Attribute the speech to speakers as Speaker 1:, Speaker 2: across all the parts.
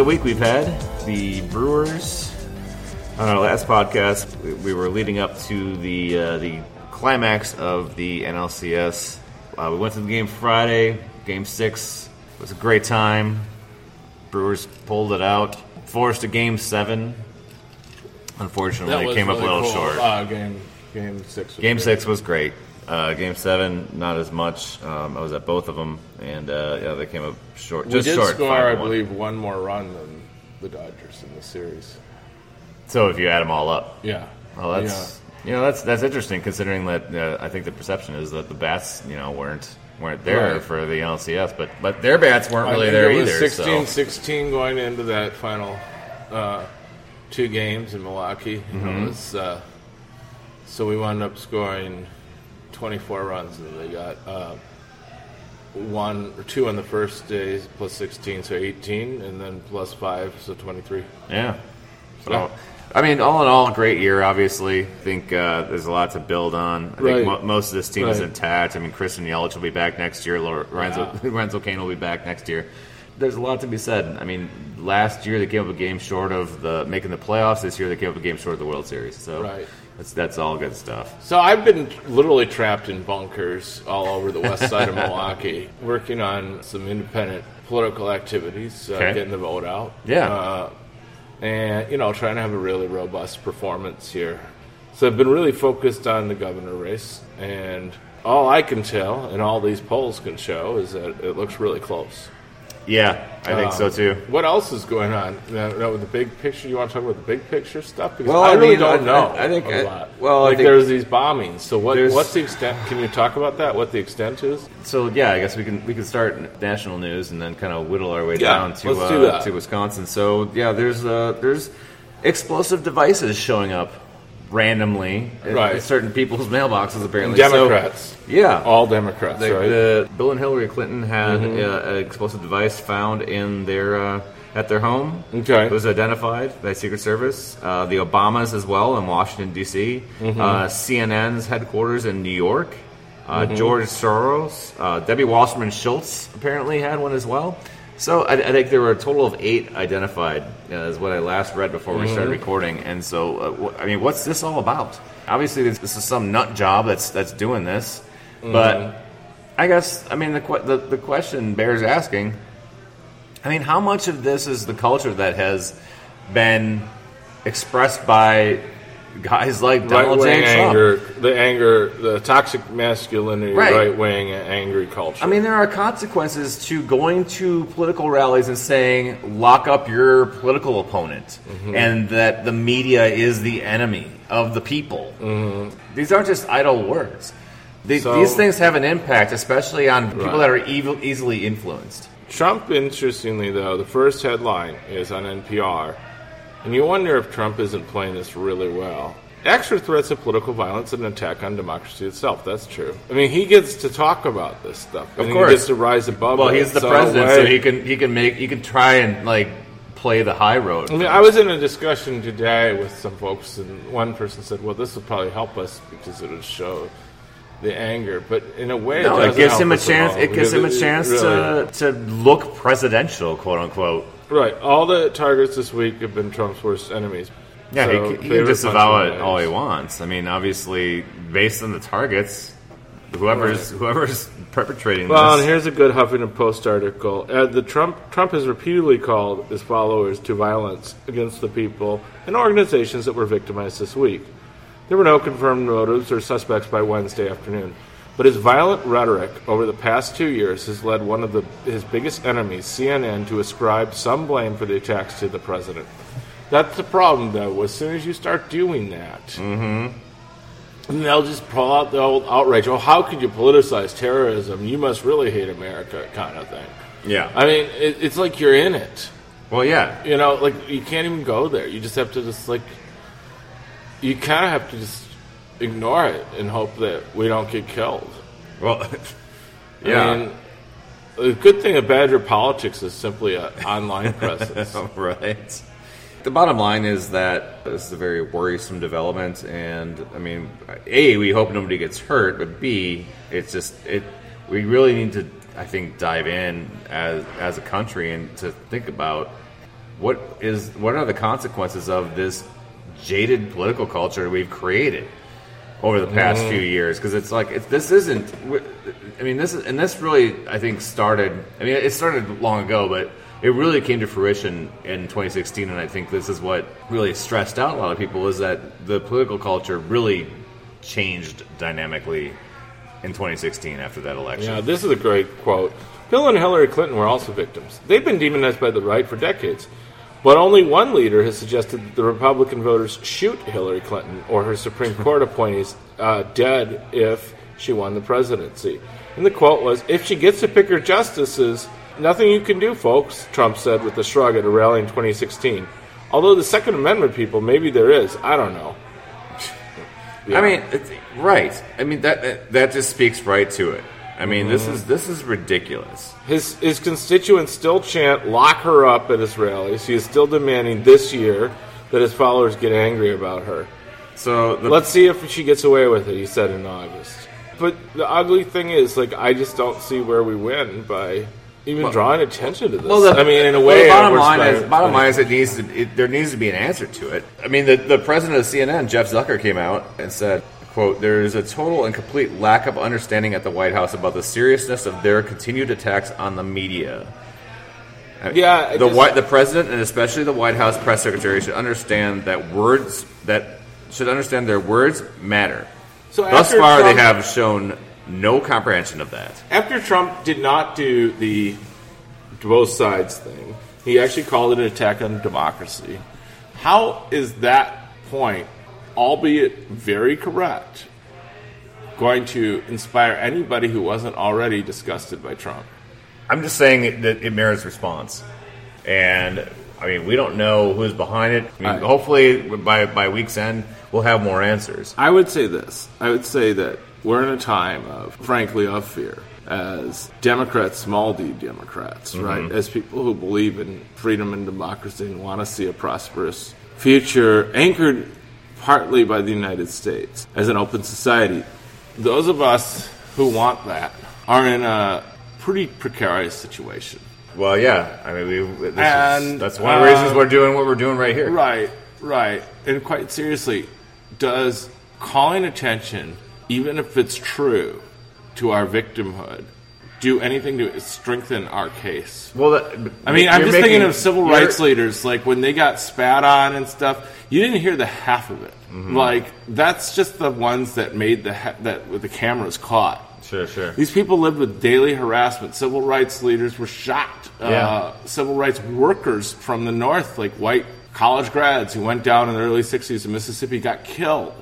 Speaker 1: a week we've had. The Brewers. On our last podcast, we- we were leading up to the uh, the climax of the NLCS. Uh, we went to the game Friday, Game Six. It was a great time. Brewers pulled it out, forced a Game Seven. Unfortunately, it came up a little short.
Speaker 2: Uh, game, game six. was
Speaker 1: Game
Speaker 2: great.
Speaker 1: six was great. Uh, game seven, not as much. Um, I was at both of them, and uh, yeah, they came up short.
Speaker 2: We
Speaker 1: Just
Speaker 2: did
Speaker 1: short.
Speaker 2: score, I believe, one more run than the Dodgers in the series.
Speaker 1: So if you add them all up,
Speaker 2: Yeah.
Speaker 1: well, that's you know that's that's interesting considering that uh, I think the perception is that the bats you know weren't weren't there
Speaker 2: Right.
Speaker 1: for the NLCS, but but their bats weren't really there
Speaker 2: it was
Speaker 1: either.
Speaker 2: 16,
Speaker 1: so
Speaker 2: 16 going into that final uh, two games in Milwaukee. You
Speaker 1: Mm-hmm.
Speaker 2: know, it was, uh, so we wound up scoring 24 runs, and they got uh, one or two on the first day, plus 16, so 18, and then plus five, so 23.
Speaker 1: yeah. So
Speaker 2: Yeah.
Speaker 1: I mean, all in all, great year. Obviously, I think uh, there's a lot to build on. I
Speaker 2: Right.
Speaker 1: think mo- most of this team is intact. I mean, Christian Yelich will be back next year. Lorenzo Lorenzo Cain will be back next year. There's a lot to be said. I mean, last year they came up a game short of the making the playoffs. This year they came up a game short of the World Series. So
Speaker 2: Right.
Speaker 1: That's that's all good stuff.
Speaker 2: So I've been literally trapped in bunkers all over the west side of Milwaukee, working on some independent political activities, uh,
Speaker 1: Okay.
Speaker 2: getting the vote out.
Speaker 1: Yeah.
Speaker 2: Uh, and, you know, trying to have a really robust performance here. So I've been really focused on the governor race, and all I can tell, and all these polls can show, is that it looks really close.
Speaker 1: Yeah, I think so
Speaker 2: Um,
Speaker 1: too.
Speaker 2: What else is going on? Now, now with the big picture, you want to talk about the big picture stuff? Because
Speaker 1: Well,
Speaker 2: I
Speaker 1: I
Speaker 2: really
Speaker 1: mean,
Speaker 2: don't
Speaker 1: I-
Speaker 2: know.
Speaker 1: I- I think
Speaker 2: a
Speaker 1: I-
Speaker 2: lot.
Speaker 1: well, I
Speaker 2: like
Speaker 1: think-
Speaker 2: there's these bombings. So what? What's the extent? Can you talk about that? What the extent is?
Speaker 1: So yeah, I guess we can we can start national news and then kind of whittle our way
Speaker 2: Yeah,
Speaker 1: down to
Speaker 2: let's
Speaker 1: uh,
Speaker 2: do
Speaker 1: to Wisconsin. So yeah, there's uh, there's explosive devices showing up randomly
Speaker 2: Right.
Speaker 1: at certain people's mailboxes apparently.
Speaker 2: Democrats.
Speaker 1: So, yeah.
Speaker 2: All Democrats,
Speaker 1: The,
Speaker 2: right?
Speaker 1: the- Bill and Hillary Clinton had
Speaker 2: Mm-hmm.
Speaker 1: uh, an explosive device found in their uh, at their home.
Speaker 2: Okay.
Speaker 1: it was identified by Secret Service. Uh, the Obamas as well in Washington D.C.
Speaker 2: Mm-hmm.
Speaker 1: Uh, CNN's headquarters in New York. Uh,
Speaker 2: Mm-hmm.
Speaker 1: George Soros, uh, Debbie Wasserman Schultz apparently had one as well. So I, I think there were a total of eight identified, uh, is what I last read before we
Speaker 2: Mm-hmm.
Speaker 1: started recording. And so, uh, I mean, what's this all about? Obviously, this, this is some nut job that's that's doing this,
Speaker 2: Mm-hmm.
Speaker 1: but I guess I mean the, que- the the question bears asking. I mean, how much of this is the culture that has been expressed by guys like Donald J. Trump?
Speaker 2: anger, the anger, the toxic masculinity,
Speaker 1: Right.
Speaker 2: right wing angry culture.
Speaker 1: I mean, there are consequences to going to political rallies and saying, lock up your political opponent,
Speaker 2: Mm-hmm.
Speaker 1: and that the media is the enemy of the people. These aren't just idle words. They,
Speaker 2: Mm-hmm. So-
Speaker 1: these things have an impact, especially on people
Speaker 2: Right.
Speaker 1: that are evil, easily influenced.
Speaker 2: Trump, interestingly though, the first headline is on NPR, and you wonder if Trump isn't playing this really well. Extra threats of political violence and an attack on democracy itself. That's true. I mean, he gets to talk about this stuff.
Speaker 1: Of course.
Speaker 2: he gets to rise above.
Speaker 1: Well,
Speaker 2: it.
Speaker 1: he's the
Speaker 2: So,
Speaker 1: president, so he can he can make he can try and like play the high road.
Speaker 2: I mean, I was in a discussion today with some folks, and one person said, "Well, this will probably help us because it'll show the anger." But in a way,
Speaker 1: no,
Speaker 2: it,
Speaker 1: it gives him a chance. It gives him a chance
Speaker 2: really-
Speaker 1: to to look presidential, quote unquote.
Speaker 2: Right. All the targets this week have been Trump's worst enemies.
Speaker 1: Yeah,
Speaker 2: So,
Speaker 1: he, can- he can disavow it all he wants. I mean, obviously, based on the targets, whoever's whoever's perpetrating
Speaker 2: Well, and
Speaker 1: this.
Speaker 2: here's a good Huffington Post article. Uh, the Trump Trump has repeatedly called his followers to violence against the people and organizations that were victimized this week. There were no confirmed motives or suspects by Wednesday afternoon, but his violent rhetoric over the past two years has led one of the, his biggest enemies, CNN, to ascribe some blame for the attacks to the president. That's the problem, though. As soon as you start doing that,
Speaker 1: Mm-hmm.
Speaker 2: and they'll just pull out the old outrage. Oh, how could you politicize terrorism? You must really hate America, kind of thing.
Speaker 1: yeah.
Speaker 2: I mean, it, it's like you're in it.
Speaker 1: well, yeah.
Speaker 2: You know, like you can't even go there. You just have to just like, you kind of have to just ignore it and hope that we don't get killed.
Speaker 1: Well,
Speaker 2: I
Speaker 1: yeah.
Speaker 2: mean, the good thing of Badger politics is simply an online presence.
Speaker 1: right. The bottom line is that this is a very worrisome development, and I mean, a we hope nobody gets hurt, but b it's just it we really need to, I think, dive in as as a country and to think about what is what are the consequences of this jaded political culture we've created over the past mm-hmm. few years because it's like it's, this isn't i mean this is and this really i think started i mean it started long ago but it really came to fruition in 2016 and i think this is what really stressed out a lot of people is that the political culture really changed dynamically in 2016 after that election
Speaker 2: Yeah, this is a great quote. Bill and Hillary Clinton were also victims. They've been demonized by the right for decades. But only one leader has suggested that the Republican voters shoot Hillary Clinton or her Supreme Court appointees uh, dead if she won the presidency. And the quote was If she gets to pick her justices, nothing you can do, folks, Trump said with a shrug at a rally in 2016. Although the Second Amendment people, maybe there is. I don't know.
Speaker 1: I mean, it's, right. I mean that that just speaks right to it. I mean, this is this is ridiculous.
Speaker 2: His his constituents still chant "lock her up" at his rallies. He is still demanding this year that his followers get angry about her.
Speaker 1: So the,
Speaker 2: Let's see if she gets away with it. He said in August. But the ugly thing is, like, I just don't see where we win by even drawing attention to this.
Speaker 1: Well, the,
Speaker 2: I mean, in a
Speaker 1: well,
Speaker 2: way,
Speaker 1: the bottom line is, bottom line is, it needs to. It, there needs to be an answer to it. I mean, the the president of CNN, Jeff Zucker, came out and said, "quote There is a total and complete lack of understanding at the White House about the seriousness of their continued attacks on the media." Uh,
Speaker 2: Yeah,
Speaker 1: the
Speaker 2: just-
Speaker 1: white, the president and especially the White House press secretary should understand that words that should understand their words matter.
Speaker 2: So
Speaker 1: Thus far,
Speaker 2: Trump-
Speaker 1: they have shown no comprehension of that.
Speaker 2: After Trump did not do the both sides thing, he actually called it an attack on democracy. How is that point, albeit very correct, going to inspire anybody who wasn't already disgusted by Trump?
Speaker 1: I'm just saying that it merits response, and I mean we don't know who's behind it. I mean,
Speaker 2: I-
Speaker 1: hopefully by by week's end we'll have more answers.
Speaker 2: I would say this. I would say that we're in a time of, frankly, of fear. As Democrats, small d Democrats, mm-hmm. right? As people who believe in freedom and democracy and want to see a prosperous future anchored partly by the United States as an open society. Those of us who want that are in a pretty precarious situation.
Speaker 1: Well, yeah, I mean we, this is, that's one of the reasons
Speaker 2: uh,
Speaker 1: we're doing what we're doing right here.
Speaker 2: Right, right. And quite seriously, does calling attention, even if it's true, to our victimhood do anything to strengthen our case?
Speaker 1: Well, that,
Speaker 2: I mean, I'm just thinking of civil rights leaders, like when they got spat on and stuff. You didn't hear the half of it.
Speaker 1: Mm-hmm.
Speaker 2: Like that's just the ones that made the ha- that with the cameras caught.
Speaker 1: Sure, sure.
Speaker 2: These people lived with daily harassment. Civil rights leaders were shot.
Speaker 1: Yeah.
Speaker 2: Uh, civil rights workers from the North, like white college grads who went down in the early 60s in Mississippi, got killed.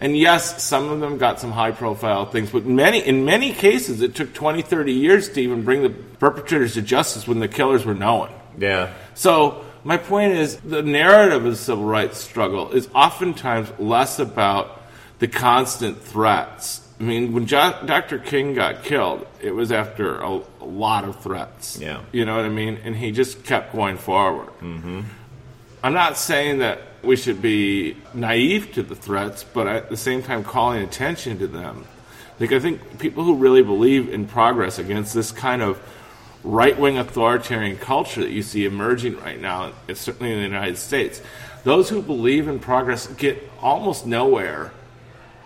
Speaker 2: And yes, some of them got some high profile things, but many, in many cases, it took 20, 30 years to even bring the perpetrators to justice when the killers were known.
Speaker 1: Yeah,
Speaker 2: So my point is, the narrative of the civil rights struggle is oftentimes less about the constant threats. I mean, when jo- Dr. King got killed, it was after a, a lot of threats.
Speaker 1: Yeah.
Speaker 2: you know what I mean. And he just kept going forward. Mm-hmm. I'm not saying that we should be naive to the threats, but at the same time, calling attention to them. Like I think people who really believe in progress against this kind of right wing authoritarian culture that you see emerging right now, certainly in the United States, those who believe in progress get almost nowhere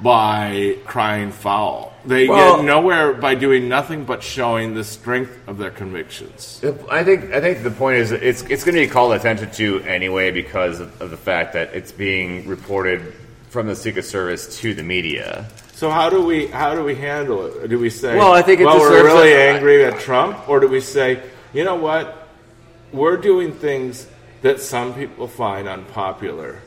Speaker 2: by crying foul. They
Speaker 1: Well-
Speaker 2: get nowhere by doing nothing but showing the strength of their convictions.
Speaker 1: I think I think the point is it's it's going to be called attention to anyway because of, of the fact that it's being reported from the Secret Service to the media.
Speaker 2: So how do we how do we handle it? Do we say,
Speaker 1: Well, I think it
Speaker 2: well, we're
Speaker 1: deserves
Speaker 2: really
Speaker 1: a-
Speaker 2: angry at Trump, or do we say, you know what, we're doing things that some people find unpopular,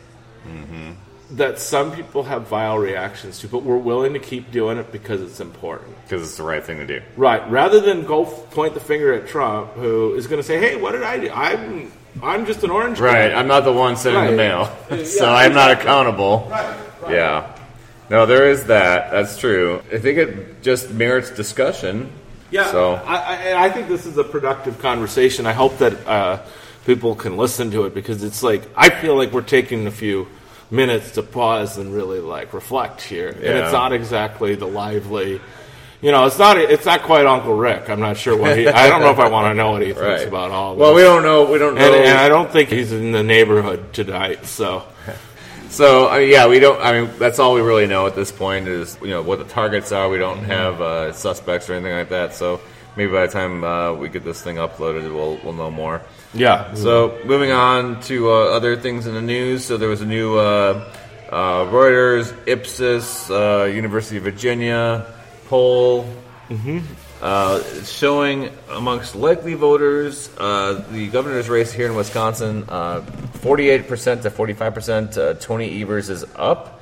Speaker 1: Mm-hmm.
Speaker 2: That some people have vile reactions to, but we're willing to keep doing it because it's important.
Speaker 1: because it's the right thing to do.
Speaker 2: Right. Rather than go f- point the finger at Trump, who is going to say, "Hey, what did I do? I'm I'm just an orange."
Speaker 1: Right,
Speaker 2: guy."
Speaker 1: I'm not the one sending the mail,
Speaker 2: Yeah,
Speaker 1: so I'm not accountable.
Speaker 2: Right. right.
Speaker 1: Yeah, no, there is that. That's true. I think it just merits discussion.
Speaker 2: Yeah,
Speaker 1: So
Speaker 2: I, I, I think this is a productive conversation. I hope that uh, people can listen to it because it's like I feel like we're taking a few minutes to pause and really like reflect here, and it's not exactly the lively, you know, it's not it's not quite Uncle Rick. I'm not sure what he. I don't know if I want to know what he thinks
Speaker 1: Right.
Speaker 2: about all. This.
Speaker 1: Well, we don't know. We don't know.
Speaker 2: and, and I don't think he's in the neighborhood tonight. So
Speaker 1: So I mean, yeah, we don't. I mean, that's all we really know at this point is you know what the targets are. We don't have uh, suspects or anything like that. So maybe by the time uh, we get this thing uploaded, we'll we'll know more.
Speaker 2: Yeah,
Speaker 1: So moving on to uh, other things in the news. So there was a new uh, uh, Reuters, Ipsos, uh, University of Virginia poll uh, showing amongst likely voters uh, the governor's race here in Wisconsin, uh, 48% to 45%. Uh, Tony Evers is up.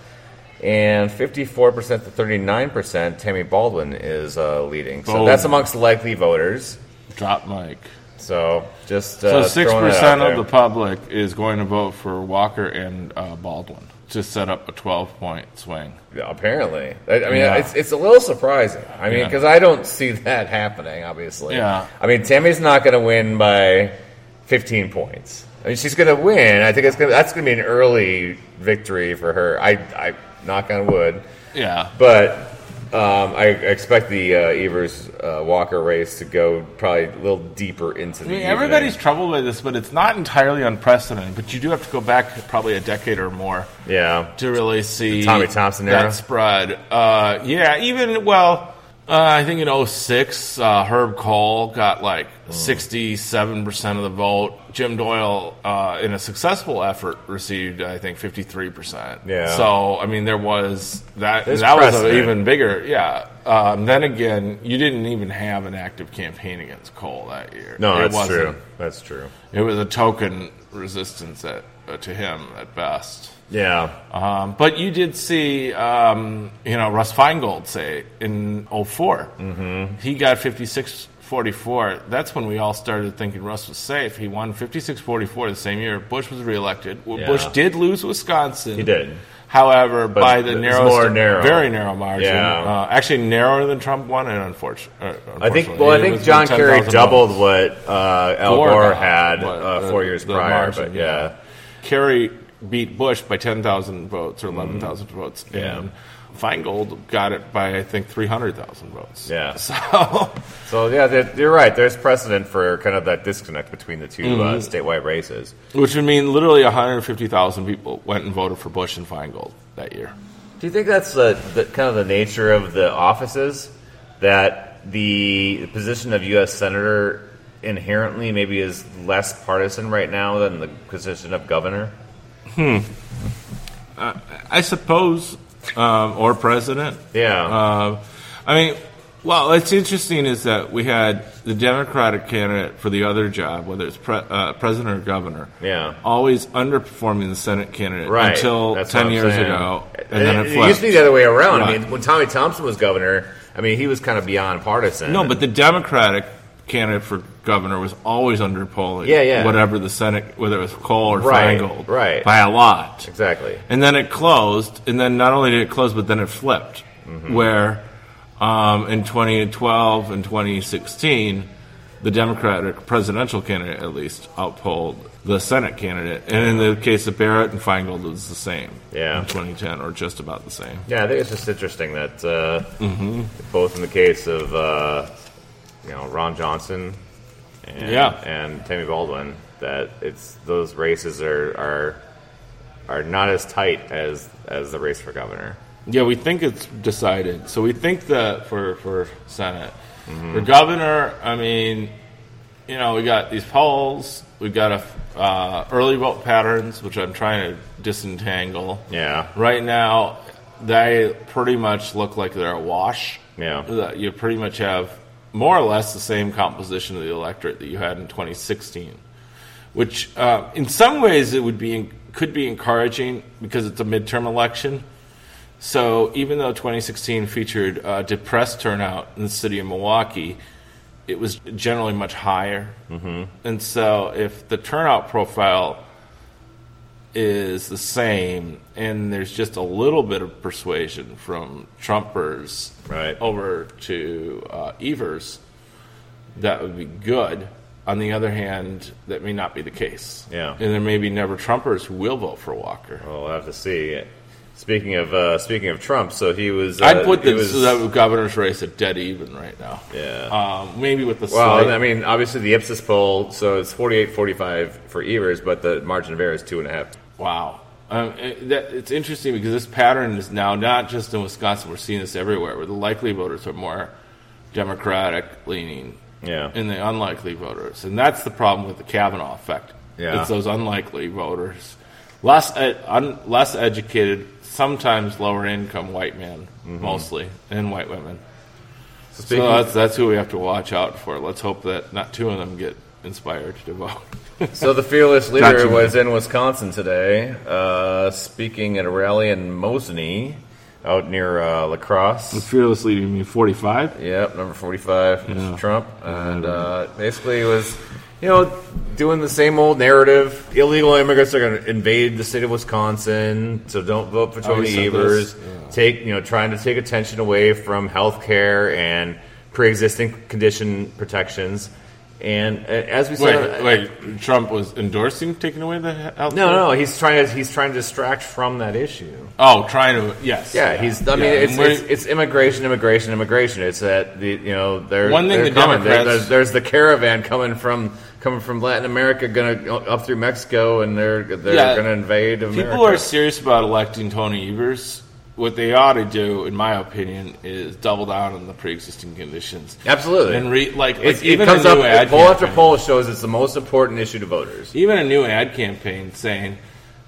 Speaker 1: And 54% to 39%, Tammy Baldwin is uh, leading. So that's amongst likely voters.
Speaker 2: drop mic.
Speaker 1: So just
Speaker 2: So
Speaker 1: uh,
Speaker 2: six
Speaker 1: that out
Speaker 2: percent of the public is going to vote for Walker and uh, Baldwin to set up a twelve point swing.
Speaker 1: Yeah, apparently. I, I mean,
Speaker 2: Yeah.
Speaker 1: it's it's a little surprising. I mean,
Speaker 2: Yeah.
Speaker 1: because I don't see that happening. Obviously.
Speaker 2: Yeah.
Speaker 1: I mean, Tammy's not going to win by 15 points. I mean, she's going to win. I think it's gonna, that's going to be an early victory for her. I, I knock on wood,
Speaker 2: Yeah,
Speaker 1: but um, I expect the uh, Evers uh, Walker race to go probably a little deeper into the.
Speaker 2: I mean,
Speaker 1: evening.
Speaker 2: everybody's troubled by this, but it's not entirely unprecedented. But you do have to go back probably a decade or more
Speaker 1: yeah.
Speaker 2: to really see
Speaker 1: Tommy Thompson
Speaker 2: that
Speaker 1: era?
Speaker 2: spread. Uh, yeah, even well, uh, I think in 06, uh, Herb Kohl got like
Speaker 1: Mm.
Speaker 2: sixty-seven percent of the vote. Jim Doyle, uh, in a successful effort, received I think fifty-three percent.
Speaker 1: Yeah.
Speaker 2: So I mean, there was that.
Speaker 1: There's
Speaker 2: that was
Speaker 1: precedent.
Speaker 2: a even bigger. Yeah. Um, then again, you didn't even have an active campaign against Kohl that year.
Speaker 1: No,
Speaker 2: It
Speaker 1: that's
Speaker 2: wasn't-
Speaker 1: true. That's true.
Speaker 2: It was a token resistance at, uh, to him at best.
Speaker 1: Yeah.
Speaker 2: Um, but you did see, um, you know, Russ Feingold say in 4 Mm-hmm. He got 56 44. That's when we all started thinking Russ was safe. He won 56 44 the same year. Bush was reelected. Well,
Speaker 1: Yeah.
Speaker 2: Bush did lose Wisconsin.
Speaker 1: He did.
Speaker 2: However, by the narrow,
Speaker 1: more narrow.
Speaker 2: very narrow margin,
Speaker 1: Yeah.
Speaker 2: uh, actually narrower than Trump won, and unfortunate, uh,
Speaker 1: I think.
Speaker 2: unfortunately,
Speaker 1: Well, I think John Kerry doubled
Speaker 2: votes.
Speaker 1: what uh, Al
Speaker 2: Gore
Speaker 1: Gore had
Speaker 2: but,
Speaker 1: uh,
Speaker 2: the-
Speaker 1: four years
Speaker 2: the
Speaker 1: prior.
Speaker 2: margin,
Speaker 1: but yeah.
Speaker 2: Kerry beat Bush by 10,000 votes or 11,000 votes.
Speaker 1: Mm. Yeah.
Speaker 2: And Feingold got it by, I think, 300,000 votes.
Speaker 1: Yeah.
Speaker 2: So,
Speaker 1: So yeah, you're right. There's precedent for kind of that disconnect between the 2 uh,
Speaker 2: Mm-hmm.
Speaker 1: statewide races.
Speaker 2: which would mean literally 150,000 people went and voted for Bush and Feingold that year.
Speaker 1: Do you think that's the, the kind of the nature of the offices that the position of U.S. senator inherently maybe is less partisan right now than the position of governor? Hmm.
Speaker 2: I suppose, um, or president.
Speaker 1: Yeah.
Speaker 2: Uh, I mean, well, what's interesting is that we had the Democratic candidate for the other job, whether it's pre- uh, president or governor,
Speaker 1: Yeah.
Speaker 2: always underperforming the Senate candidate
Speaker 1: right.
Speaker 2: until
Speaker 1: That's
Speaker 2: 10 years
Speaker 1: saying.
Speaker 2: ago, and then it
Speaker 1: it
Speaker 2: flipped.
Speaker 1: used to be the other way around. I mean, when Tommy Thompson was governor, I mean, he was kind of beyond partisan.
Speaker 2: No, but the Democratic candidate for governor was always underpolling.
Speaker 1: Yeah, yeah.
Speaker 2: Whatever the Senate, whether it was Kohl or
Speaker 1: Right,
Speaker 2: Feingold,
Speaker 1: right.
Speaker 2: by a lot.
Speaker 1: exactly.
Speaker 2: And then it closed, and then not only did it close, but then it flipped,
Speaker 1: Mm-hmm.
Speaker 2: where um, in 2012 and 2016, the Democratic presidential candidate at least outpolled the Senate candidate, and in the case of Barrett and Feingold, it was the same.
Speaker 1: Yeah.
Speaker 2: in 2010, or just about the same.
Speaker 1: Yeah, I think it's just interesting that uh,
Speaker 2: Mm-hmm.
Speaker 1: both in the case of uh, you know Ron Johnson and,
Speaker 2: Yeah.
Speaker 1: and Tammy Baldwin, that it's those races are are are not as tight as as the race for governor.
Speaker 2: Yeah, we think it's decided. So we think that for for Senate,
Speaker 1: Mm-hmm.
Speaker 2: for governor, I mean, you know, we got these polls, we've got a uh, early vote patterns, which I'm trying to disentangle.
Speaker 1: Yeah,
Speaker 2: Right now, they pretty much look like they're a wash.
Speaker 1: Yeah.
Speaker 2: You pretty much have more or less the same composition of the electorate that you had in 2016, which uh, in some ways it would be could be encouraging because it's a midterm election. So even though 2016 featured uh, depressed turnout in the city of Milwaukee, it was generally much higher. Mm-hmm. And so if the turnout profile is the same, and there's just a little bit of persuasion from Trumpers
Speaker 1: Right.
Speaker 2: over to uh, Evers, that would be good. On the other hand, that may not be the case.
Speaker 1: Yeah.
Speaker 2: And there may be never Trumpers who will vote for Walker.
Speaker 1: well, we'll have to see. Speaking of uh, speaking of Trump, so he was. Uh,
Speaker 2: I'd put
Speaker 1: he
Speaker 2: the,
Speaker 1: was-
Speaker 2: the governor's race at dead even right now.
Speaker 1: Yeah.
Speaker 2: Um, maybe with the
Speaker 1: Well,
Speaker 2: slight-
Speaker 1: I mean, obviously the Ipsos poll, so it's 48-45 for Evers, but the margin of error is two and a half.
Speaker 2: Wow. Um, it- that, it's interesting because this pattern is now not just in Wisconsin, we're seeing this everywhere, where the likely voters are more Democratic leaning
Speaker 1: Yeah.
Speaker 2: and the unlikely voters. And that's the problem with the Kavanaugh effect.
Speaker 1: Yeah.
Speaker 2: It's those unlikely voters. Less, ed, un, less educated, sometimes lower income white men, mostly, and white women.
Speaker 1: So
Speaker 2: So that's, that's who we have to watch out for. Let's hope that not two of them get inspired to vote.
Speaker 1: so the fearless leader was in Wisconsin today, uh, speaking at a rally in Mosinee, out near uh, La Crosse.
Speaker 2: The fearless leading me 45.
Speaker 1: Yep, number 45, Mr. Trump. And uh, basically was, you know, doing the same old narrative. Illegal immigrants are going to invade the state of Wisconsin, so don't vote for Tony
Speaker 2: he said
Speaker 1: Evers.
Speaker 2: Yeah.
Speaker 1: Take, you know, trying to take attention away from health care and pre-existing condition protections. And uh, as we said,
Speaker 2: Wait, wait. Trump was endorsing taking away the health.
Speaker 1: no, no, he's trying to he's trying to distract from that issue.
Speaker 2: Oh, trying to. Yes.
Speaker 1: Yeah, he's. I mean,
Speaker 2: Yeah,
Speaker 1: it's, it's it's immigration, immigration, immigration. It's that the you know they're
Speaker 2: One thing
Speaker 1: they're
Speaker 2: the
Speaker 1: coming.
Speaker 2: Democrats-
Speaker 1: there's, there's the caravan coming from coming from Latin America, going up through Mexico, and they're they're
Speaker 2: Yeah.
Speaker 1: going to invade America.
Speaker 2: people are serious about electing Tony Evers. What they ought to do, in my opinion, is double down on the pre-existing conditions.
Speaker 1: absolutely.
Speaker 2: And re, like, like
Speaker 1: it
Speaker 2: even
Speaker 1: comes
Speaker 2: a
Speaker 1: up
Speaker 2: ad
Speaker 1: poll after poll shows it's the most important issue to voters.
Speaker 2: even a new ad campaign saying,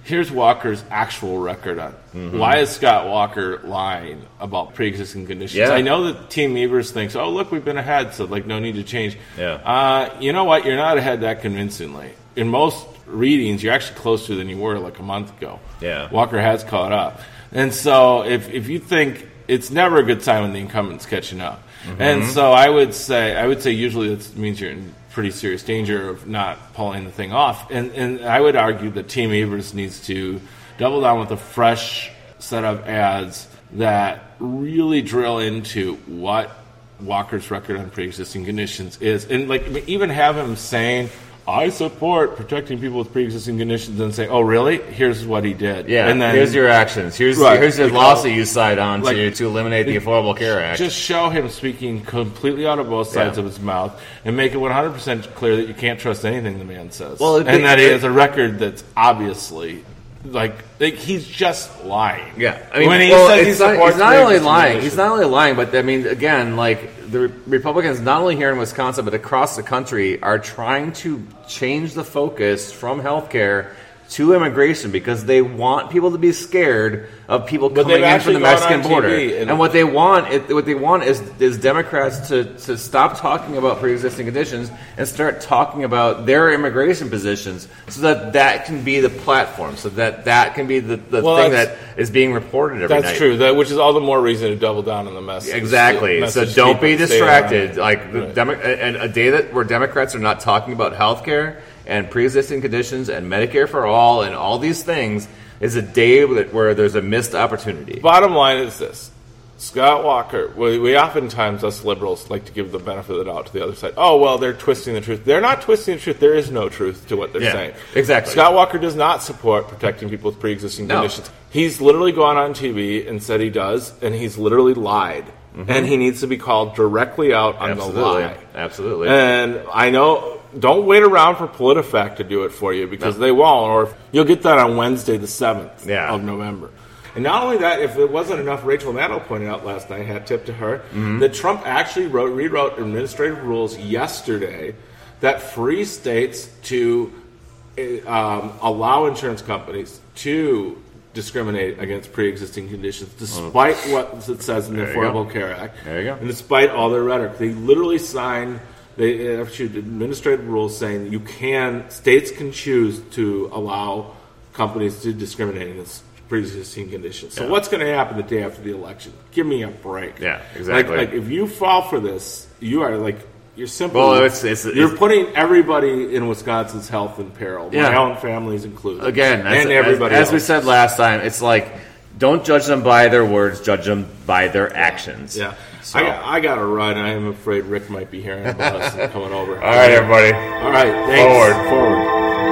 Speaker 2: "Here's Walker's actual record on
Speaker 1: Mm-hmm.
Speaker 2: why is Scott Walker lying about pre-existing conditions."
Speaker 1: Yeah.
Speaker 2: I know that Team Evers thinks, "Oh, look, we've been ahead, so like no need to change."
Speaker 1: Yeah.
Speaker 2: Uh, you know what? You're not ahead that convincingly. In most readings, you're actually closer than you were like a month ago.
Speaker 1: Yeah.
Speaker 2: Walker has caught up, and so if if you think it's never a good sign when the incumbent's catching up,
Speaker 1: Mm-hmm.
Speaker 2: and so I would say I would say usually that means you're in pretty serious danger of not pulling the thing off, and and I would argue that Team Evers needs to double down with a fresh set of ads that really drill into what Walker's record on pre-existing conditions is, and like even have him saying. I support protecting people with pre-existing conditions, and say, "Oh, really? Here's what he did."
Speaker 1: Yeah,
Speaker 2: and then
Speaker 1: here's your actions. Here's
Speaker 2: Right.
Speaker 1: here's the
Speaker 2: Like,
Speaker 1: lawsuit oh, you side on
Speaker 2: like-
Speaker 1: to to eliminate the Affordable Care Act.
Speaker 2: just show him speaking completely out of both sides
Speaker 1: Yeah.
Speaker 2: of his mouth, and make it 100% clear that you can't trust anything the man says,
Speaker 1: Well,
Speaker 2: and
Speaker 1: be-
Speaker 2: that he has a record that's obviously like, like he's just lying.
Speaker 1: Yeah, I mean,
Speaker 2: when he
Speaker 1: well,
Speaker 2: says
Speaker 1: it's not,
Speaker 2: supports
Speaker 1: he's not only lying. He's not only lying, but I mean, again, like the Republicans, not only here in Wisconsin but across the country, are trying to change the focus from healthcare to immigration because they want people to be scared of people
Speaker 2: But
Speaker 1: coming in from the Mexican border. And,
Speaker 2: and-
Speaker 1: what they want, it, what they want is is Democrats to to stop talking about pre-existing conditions and start talking about their immigration positions, so that that can be the platform, so that that can be the, the
Speaker 2: Well,
Speaker 1: thing
Speaker 2: that's-
Speaker 1: being reported every
Speaker 2: That's
Speaker 1: night.
Speaker 2: true. That which is all the more reason to double down on the message.
Speaker 1: Exactly.
Speaker 2: The
Speaker 1: So don't be distracted. Like the
Speaker 2: Right.
Speaker 1: Demo- and a day that where Democrats are not talking about health care and pre-existing conditions and Medicare for all and all these things is a day that, where there's a missed opportunity.
Speaker 2: Bottom line is this. Scott Walker, we, we oftentimes, us liberals, like to give the benefit of the doubt to the other side. Oh, well, they're twisting the truth. They're not twisting the truth. There is no truth to what they're
Speaker 1: Yeah,
Speaker 2: saying.
Speaker 1: exactly.
Speaker 2: Scott Walker does not support protecting people with pre existing
Speaker 1: No.
Speaker 2: conditions. He's literally gone on TV and said he does, and he's literally lied. And he needs to be called directly out on the
Speaker 1: Mm-hmm. Absolutely.
Speaker 2: lie.
Speaker 1: Absolutely.
Speaker 2: And I know, don't wait around for PolitiFact to do it for you because they won't, or you'll get that on Wednesday, the 7th
Speaker 1: Yeah.
Speaker 2: of November. And not only that, if it wasn't enough, Rachel Maddow pointed out last night, hat tip to her,
Speaker 1: Mm-hmm.
Speaker 2: that Trump actually wrote, rewrote administrative rules yesterday that free states to uh, um, allow insurance companies to discriminate against pre-existing conditions, despite what it says in the. Affordable Care Act.
Speaker 1: There you go.
Speaker 2: And despite all their rhetoric, they literally signed they uh, issued administrative rules saying you can states can choose to allow companies to discriminate against pre-existing conditions. So
Speaker 1: Yeah.
Speaker 2: what's going to happen the day after the election? Give me a break.
Speaker 1: Yeah, exactly.
Speaker 2: Like, like if you fall for this, you are like you're simply
Speaker 1: Well, it's- it's-
Speaker 2: you're
Speaker 1: it's-
Speaker 2: putting everybody in Wisconsin's health in peril. My
Speaker 1: Yeah.
Speaker 2: own family's included.
Speaker 1: Again, as,
Speaker 2: and everybody
Speaker 1: as, as we said last time, it's like don't judge them by their words, judge them by their actions.
Speaker 2: Yeah.
Speaker 1: So.
Speaker 2: I, got, I got to run. I am afraid Rick might be hearing about us coming over.
Speaker 1: All right, everybody.
Speaker 2: All right. Thanks.
Speaker 1: Forward.
Speaker 2: Forward.